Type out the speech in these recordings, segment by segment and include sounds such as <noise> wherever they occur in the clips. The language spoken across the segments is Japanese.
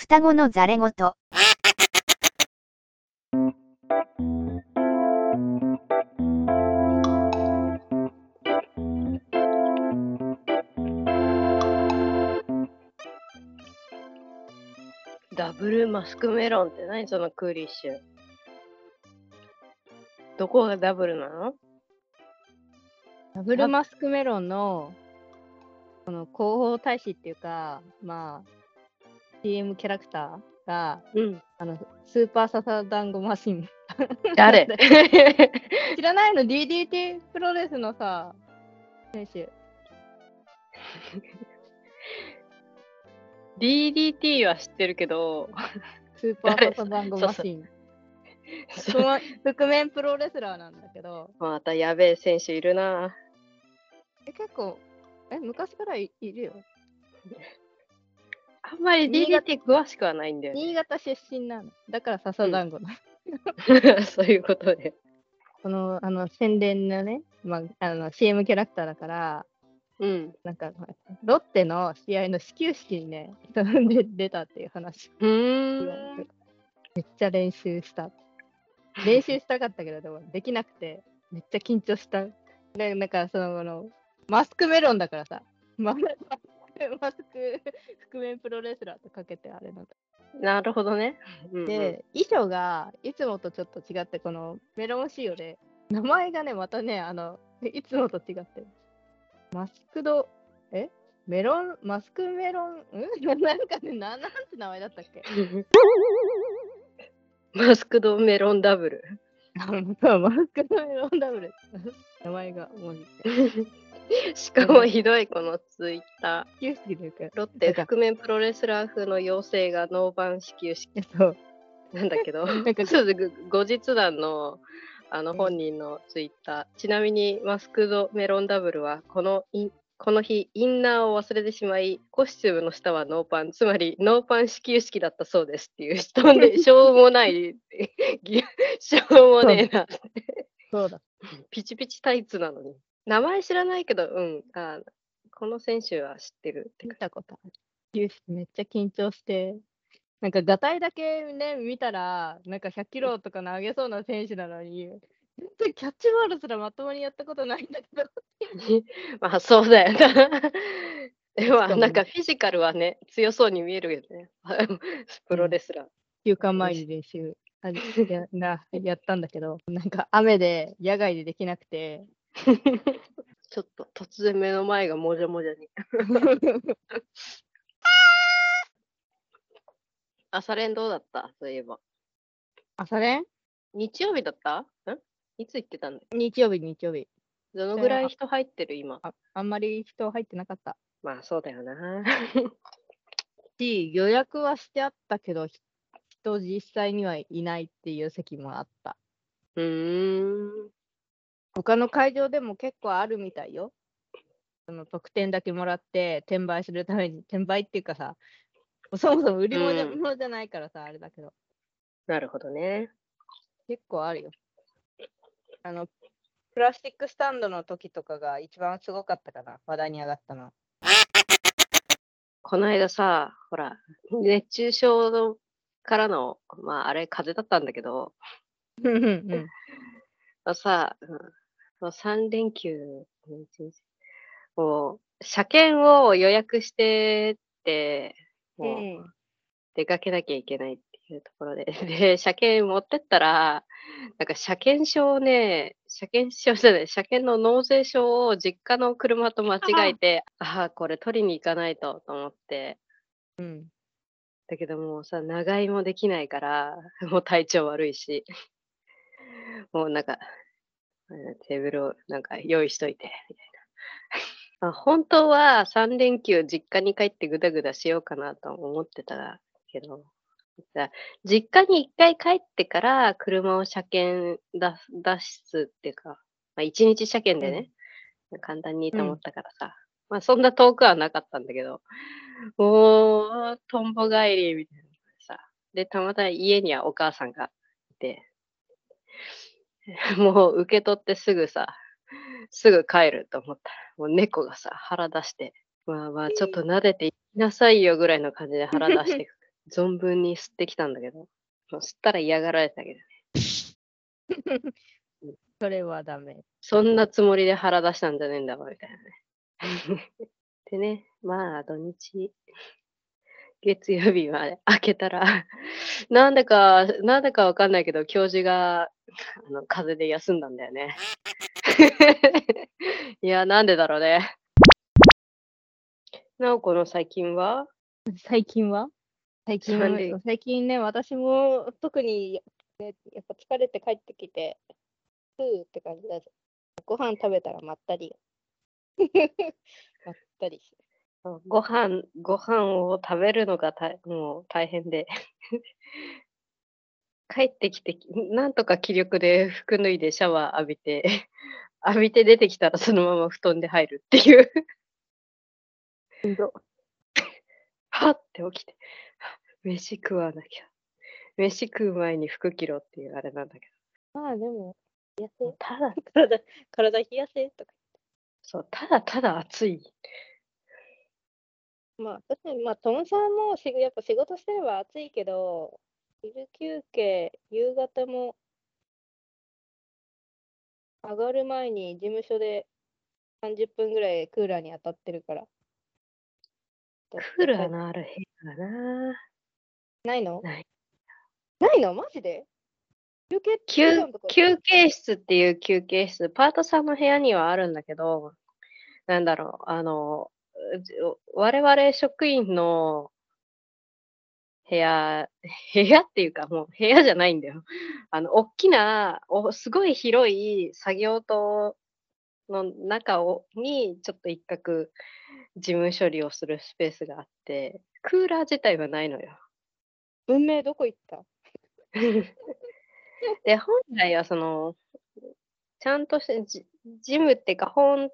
双子のざれ言。ダブルマスクメロンって何そのクーリッシュ。どこがダブルなの？ダブルマスクメロンの、この広報大使っていうか、まあ、CM キャラクターが、うん。あの、スーパーササダンゴマシン。誰？<laughs> 知らないの ?DDT プロレスのさ、選手。DDT は知ってるけど、スーパーササダンゴマシン。その覆面プロレスラーなんだけど、またやべえ選手いるな。え結構、え、昔からいいるよ。あんまり DDT 詳しくはないんだよね。新潟出身なの。だから笹団子なの。<laughs> そういうことで。この、あの、宣伝のね、まあ、あの、CM キャラクターだから、うん。なんか、ロッテの試合の始球式にね、<laughs> で出たっていう話。う。めっちゃ練習した。練習したかったけど、でもできなくて、めっちゃ緊張した。で、なんか、その、あのマスクメロンだからさ、ま <laughs> マスク、覆面プロレスラーとかけてあれなんだ。なるほどね。うんうんで、衣装がいつもとちょっと違って、このメロン仕様で、名前がね、またね、あの、いつもと違って、マスクド、え？メロン、マスクメロン、ん？<laughs> なんかね、ななんて名前だったっけ？<laughs> マスクドメロンダブル。マスクドメロンダブル。<laughs> 名前が。<laughs> しかもひどいこのツイッター。始球式というか、ロッテ覆面プロレスラー風の妖精がノーバン始球式え <laughs> そう、なんだけど、なんか後日談のあのうん本人のツイッター、ちなみにマスクドメロンダブルはこのインこの日インナーを忘れてしまいコスチュームの下はノーパンつまりノーパン始球式だったそうですっていう人で <laughs> しょうもないぎしょうもねえなそうだ。ピチピチタイツなのに名前知らないけどうんあこの選手は知ってるって見たことある。めっちゃ緊張して、なんか、ガタイだけね、見たら、なんか100キロとか投げそうな選手なのに、全然キャッチボールすらまともにやったことないんだけど、<laughs> まあそうだよな。<laughs> でもなんかフィジカルはね、強そうに見えるよね。<laughs> プロレスラー。休館前に練習あやなやったんだけど、なんか雨で野外でできなくて、ちょっと突然目の前がもじゃもじゃに。朝練どうだった？そういえば。朝練？日曜日だった？ん？いつ行ってたんだ日曜日、日曜日どのぐらい人入ってる今？あ。あんまり人入ってなかった。まあそうだよな。<laughs> し、予約はしてあったけど、ひ人実際にはいないっていう席もあった。うーん。他の会場でも結構あるみたいよ。その特典だけもらって転売するために、転売っていうかさ、そもそも売り物じゃ,、うん物じゃないからさ、あれだけど、なるほどね。結構あるよ。あの、プラスチックスタンドの時とかが一番すごかったかな、話題に上がったの。この間さ、ほら、熱中症のからの、まああれ風邪だったんだけど、うんさ、うん。その3連休もう、車検を予約してって、もう出かけなきゃいけないいうところで、<laughs> で、車検持ってったら、なんか車検証をね、車検証じゃない、車検の納税証を実家の車と間違えて、ああ、これ取りに行かないとと思って、うん。だけどもうさ、長居もできないから、もう体調悪いし、もうなんか、うんテーブルをなんか用意しといて、みたいな。あ本当は3連休実家に帰ってぐだぐだしようかなと思ってたけど、さ実家に一回帰ってから車を車検出す出すっていうか、まあ、一日車検でね、簡単にと思ったからさ、まあそんな遠くはなかったんだけど、もう、とんぼ帰りみたいなさ。で、たまたま家にはお母さんがいて、<laughs> もう受け取ってすぐさ、すぐ帰ると思った。ら、もう猫がさ、腹出して、まあまあ、ちょっと撫でていきなさいよぐらいの感じで腹出して、存分に吸ってきたんだけど、吸ったら嫌がられたけどね。<laughs> それはダメ。そんなつもりで腹出したんじゃねえんだわ、みたいなね。<laughs> でね、まあ土日、月曜日まで開けたら、<laughs> なんでか、なんでかわかんないけど、教授があの風邪で休んだんだよね。いや、なんでだろうね。なおこの最近は？最近は？最近最近ね、私も特に、ね、やっぱ疲れて帰ってきて、ふーって感じだし、ご飯食べたらまったり。<laughs> まったりして。ご飯、ご飯を食べるのがたもう大変で。<laughs> 帰ってきて、きなんとか気力で服脱いでシャワー浴びて、<laughs> 浴びて出てきたらそのまま布団で入るっていう。はって起きて、飯食わなきゃ。飯食う前に服着ろっていうあれなんだけまあでも、冷やせど。。ただ、体、体冷やせとか。そう、ただただ暑い。まあ、確かに、まあ、トムさんもしやっぱ仕事してれば暑いけど、昼休憩、夕方も上がる前に事務所で30分ぐらいクーラーに当たってるから。クーラーのある部屋がな。ないの？ない。ないの？マジで？休憩休休憩室っていう休憩室、パートさんの部屋にはあるんだけど、なんだろう、あの、じ我々職員の部屋、<laughs> 部屋っていうかもう部屋じゃないんだよ。あの、大きな、おすごい広い作業棟の中をに、ちょっと一角、事務処理をするスペースがあって、クーラー自体はないのよ。文明どこ行った？<laughs> で、本来はその、ちゃんとして、ジジムっていうか、本、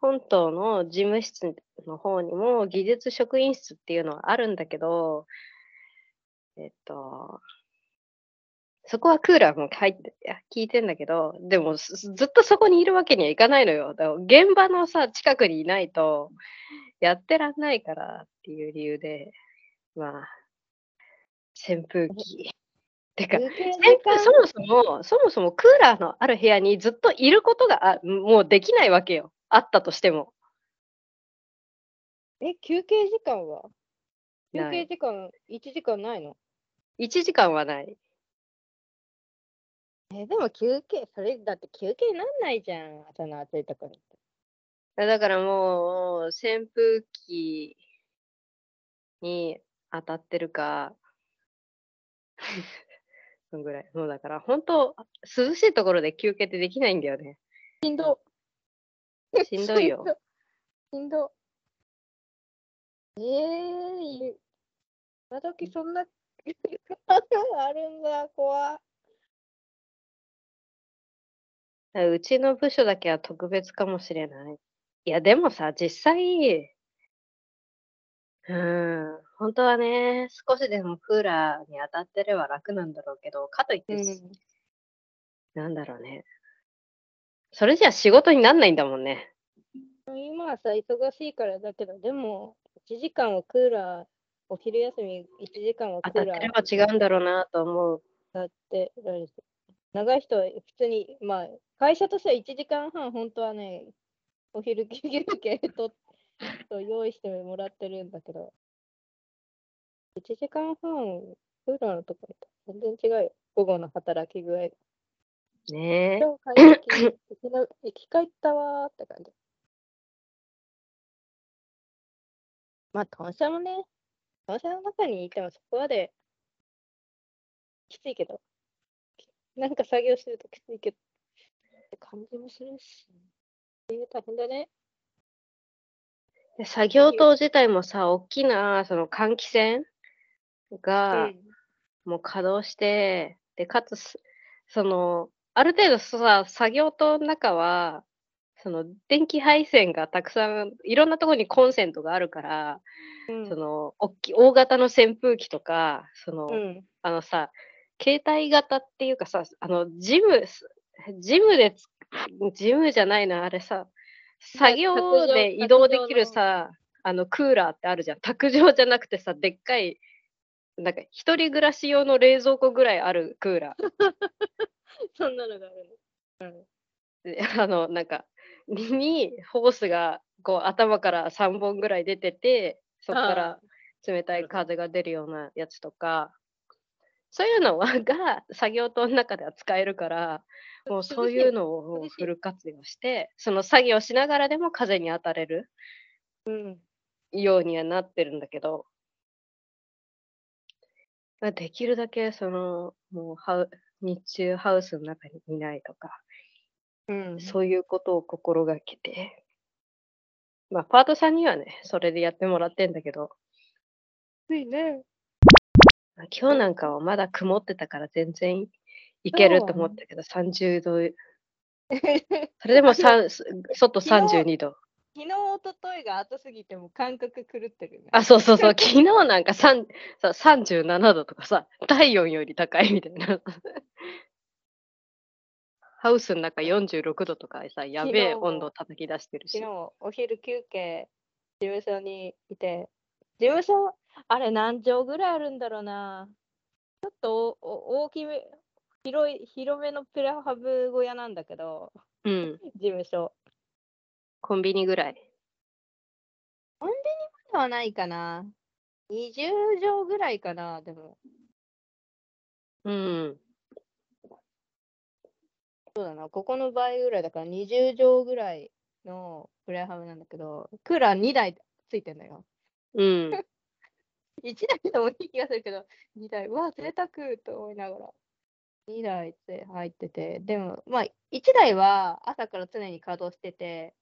本島の事務室の方にも技術職員室っていうのはあるんだけど、えっと、そこはクーラーも入って、いや効いてんだけど、でもずずっとそこにいるわけにはいかないのよ。だから現場のさ、近くにいないと、やってらんないからっていう理由で、まあ、扇風機。てか、扇風間そもそも、そもそもクーラーのある部屋にずっといることがあもうできないわけよ。あったとしても。え、休憩時間は？休憩時間1時間ないの？1時間はない。え、でも休憩、それだって休憩なんないじゃん。その暑いとこに。だからもう、扇風機に当たってるか、<laughs> そんぐらい。もうだから、本当涼しいところで休憩ってできないんだよね。しんど。<laughs> しんどいよ。<laughs> しんど。ええー、今時そんなあるんだ、怖うちの部署だけは特別かもしれない。いや、でもさ、実際、うん、本当はね、少しでもクーラーに当たってれば楽なんだろうけど、かといって、うん。なんだろうね。それじゃ仕事になんないんだもんね。今はさ、忙しいからだけど、でも、1時間はクーラー、お昼休み1時間は当クーラーたってれば違うんだろうなと思う。だってられて、長い人は普通に、まあ、会社としては1時間半、本当はね、お昼休憩とと用意してもらってるんだけど、1時間半、クーラーのところと全然違うよ。午後の働き具合。ねえ。今日会社行き生き返ったわーって感じ。まあ、豚舎もね、豚舎の中にいてもそこまできついけど、なんか作業してるときついけど、って感じもするし、えー、大変だね。で作業棟自体もさ、大きなその換気扇うがん。もう稼働して、で、かつす、その、ある程度さ、作業棟の中は、その電気配線がたくさん、いろんなところにコンセントがあるから、うんその、大き大型の扇風機とか、その、うん。あのさ、携帯型っていうかさ、あの、ジム、ジムでつ、ジムじゃないな、あれさ、作業で移動できるさ、あの、クーラーってあるじゃん。卓上じゃなくてさ、でっかいなんか一人暮らし用の冷蔵庫ぐらいあるクーラー。<laughs> そんなのがあるの？であの、なんか、にホースがこう頭から3本ぐらい出てて、そこから冷たい風が出るようなやつとか、そういうのはが作業灯の中では使えるから、もうそういうのをフル活用して、その作業しながらでも風に当たれるうん。ようにはなってるんだけど、まあできるだけその、もうハウ日中ハウスの中にいないとか、うん。そういうことを心がけて、まあパートさんにはね、それでやってもらってんだけど、ついね。まあ今日なんかはまだ曇ってたから全然いけると思ったけど、30度、<laughs> それでも外32度。昨日、一昨日が暑すぎても感覚狂ってるね。あ、そうそうそう、昨日なんか3そう37度とかさ、体温より高いみたいな。<laughs> ハウスの中46度とかでさ、やべえ温度叩き出してるし昨。日、お昼休憩、事務所にいて、事務所、あれ何畳ぐらいあるんだろうな。ちょっとおお大きめ、広い、広めのプレハブ小屋なんだけど、うん、事務所。コンビニぐらい。ではないかな。20畳ぐらいかな、でも。うん。そうだな、ここの倍ぐらいだから20畳ぐらいのプレハブなんだけど、クーラー2台ついてんだよ。うん。<laughs> 1台でもいい気がするけど、2台、うわ、贅沢と思いながら。2台って入ってて、でも、まあ、1台は朝から常に稼働してて、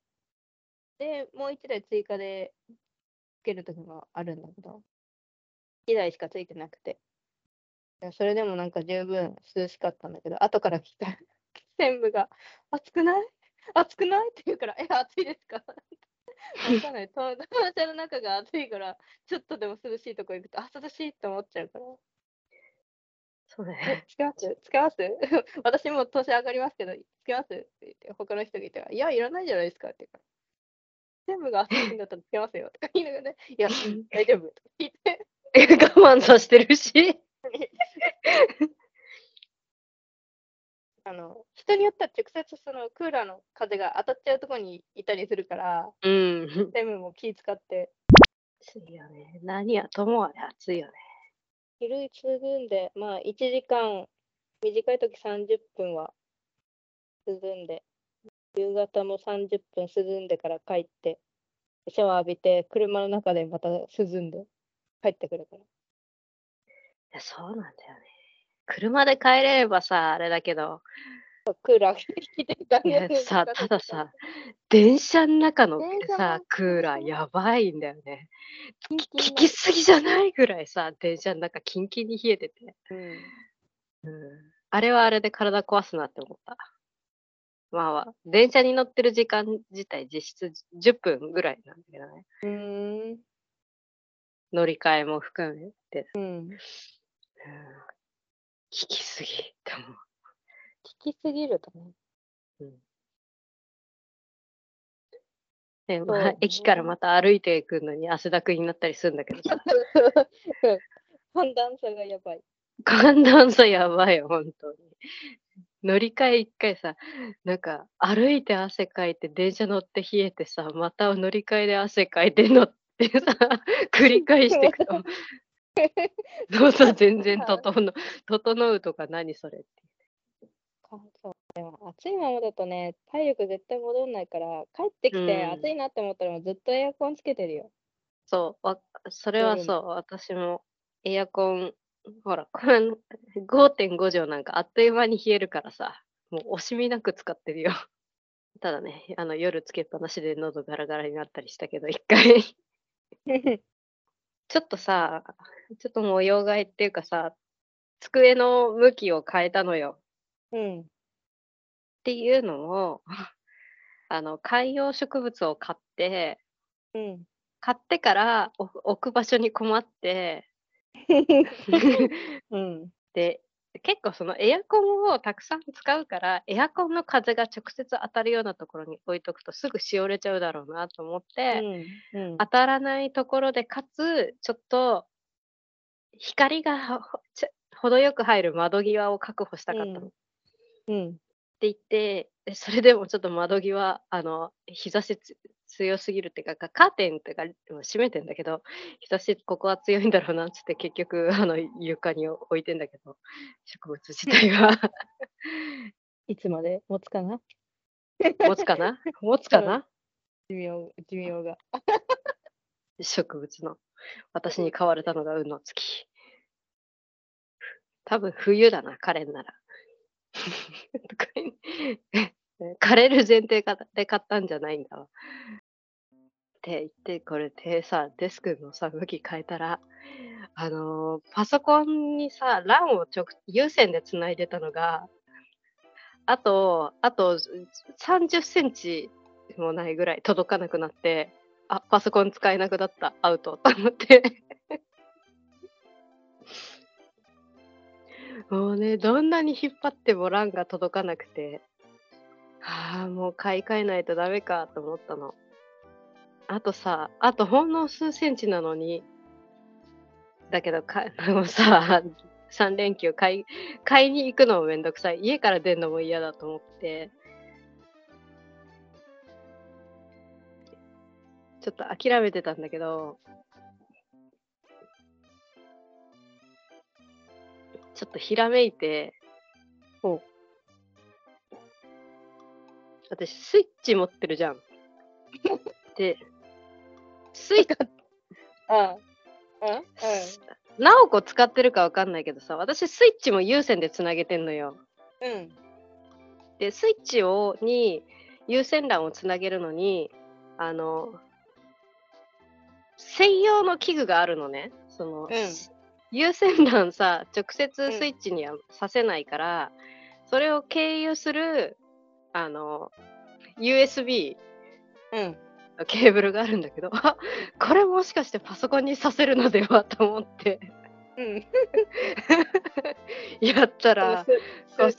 で、もう1台追加でつけるときもあるんだけど、1台しかついてなくて。それでもなんか十分涼しかったんだけど、後から来た専務が、暑くない？暑くない？って言うから、え、暑いですか？わかんない。友達の中が暑いから、ちょっとでも涼しいとこ行くと、あ、涼しいって思っちゃうから。そうえね。、つけますつけます私もう年上がりますけど、つけますって言って、他の人がいたら、いや、いらないじゃないですか？って言うから。全部が暑いんだったらつけますよとか <laughs> 言いながらね、いや、うん大丈夫とか言って。我慢させてるし。<laughs> あの人によっては直接そのクーラーの風が当たっちゃうところにいたりするから、うん。専務も気使って、暑いよね。何やともあれ暑いよね。昼涼んで、まあ1時間、短い時30分は涼んで、夕方も30分涼んでから帰って、シャワー浴びて、車の中でまた涼んで帰ってくるから。いや、そうなんだよね。車で帰れればさ、あれだけど、クーラー引きてたいやさ、たださ、電車の中のさも、クーラーやばいんだよね。キンキン聞きすぎじゃないぐらいさ、電車の中キンキンに冷えてて。うんうん、あれはあれで体壊すなって思った。まあ、電車に乗ってる時間自体実質10分ぐらいなんだけどね。うーん。乗り換えも含めて。うん。うん、聞きすぎって思う。聞きすぎるとね。うんで、まあね、駅からまた歩いていくのに汗だくになったりするんだけどさ、寒暖差がやばい。寒暖差やばいよ、本当に。乗り換え一回さ、なんか歩いて汗かいて電車乗って冷えてさ、また乗り換えで汗かいて乗ってさ、<laughs> 繰り返していくと、喉全然整う、整うとか何それって。かそうでも暑いままだとね、体力絶対戻んないから、帰ってきてうん暑いなって思ったらもうずっとエアコンつけてるよ。そう、わそれはそう、私もエアコン、ほら、これ5.5畳なんかあっという間に冷えるからさ、もう惜しみなく使ってるよ。<laughs> ただね、あの夜つけっぱなしで喉ガラガラになったりしたけど、一回。<laughs> ちょっとさ、ちょっと模様替えっていうかさ、机の向きを変えたのよ。うん。っていうのも、あの、観葉植物を買って、うん。買ってから置置く場所に困って、<laughs> <laughs> うん。で、結構そのエアコンをたくさん使うから、エアコンの風が直接当たるようなところに置いとくとすぐしおれちゃうだろうなと思って、うん。当たらないところで、かつ、ちょっと光が程よく入る窓際を確保したかったの。うん。って言って、えそれでもちょっと窓際、あの、日差しつ強すぎるっていうか、かカーテンってか閉めてんだけど、日差しここは強いんだろうなっつって結局あの床に置いてんだけど、植物自体は <laughs> いつまで？持つかな？持つかな？持つかな？寿命、寿命が。植物の。私に買われたのが運の月。多分冬だな、カレンなら。と <laughs> か枯れる前提で買ったんじゃないんだわ。って言って、これでさ、デスクのさ、向き変えたら、あのーパソコンにさ、LAN を直有線でつないでたのが、あと、あと30センチもないぐらい届かなくなって、あ、パソコン使えなくなった、アウトと思って。もうね、どんなに引っ張ってもランが届かなくて、ああ、もう買い替えないとダメかと思ったの。あとさ、あとほんの数センチなのに、だけどか、<laughs> もうさ、3連休買い買いに行くのもめんどくさい。家から出るのも嫌だと思って、ちょっと諦めてたんだけど、ちょっとひらめいて、ほ私スイッチ持ってるじゃん。<laughs> で、スイッチ、ああ。なおこ使ってるかわかんないけどさ、私スイッチも有線でつなげてんのよ。うん。うん。で、スイッチをに有線 LAN をつなげるのに、あの、専用の器具があるのね。その、うん有線 LAN さ、直接スイッチにはさせないから、それを経由する、あの、USB うん。のケーブルがあるんだけど、あ <laughs> これもしかしてパソコンにさせるのではと思って、うん。<laughs> やったら、そう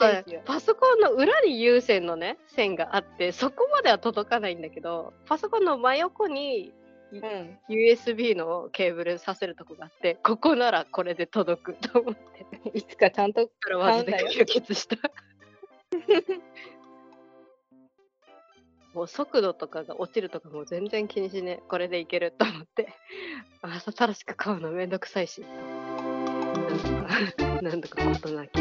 パソコンの裏に有線のね線があってそこまでは届かないんだけどパソコンの真横にうん。USB のケーブルさせるとこがあってここならこれで届くと思って。いつかちゃんと。した。もう速度とかが落ちるとかも全然気にしねえ。これでいけると思って。あ新しく買うのめんどくさいし。なんとかなんとか事なき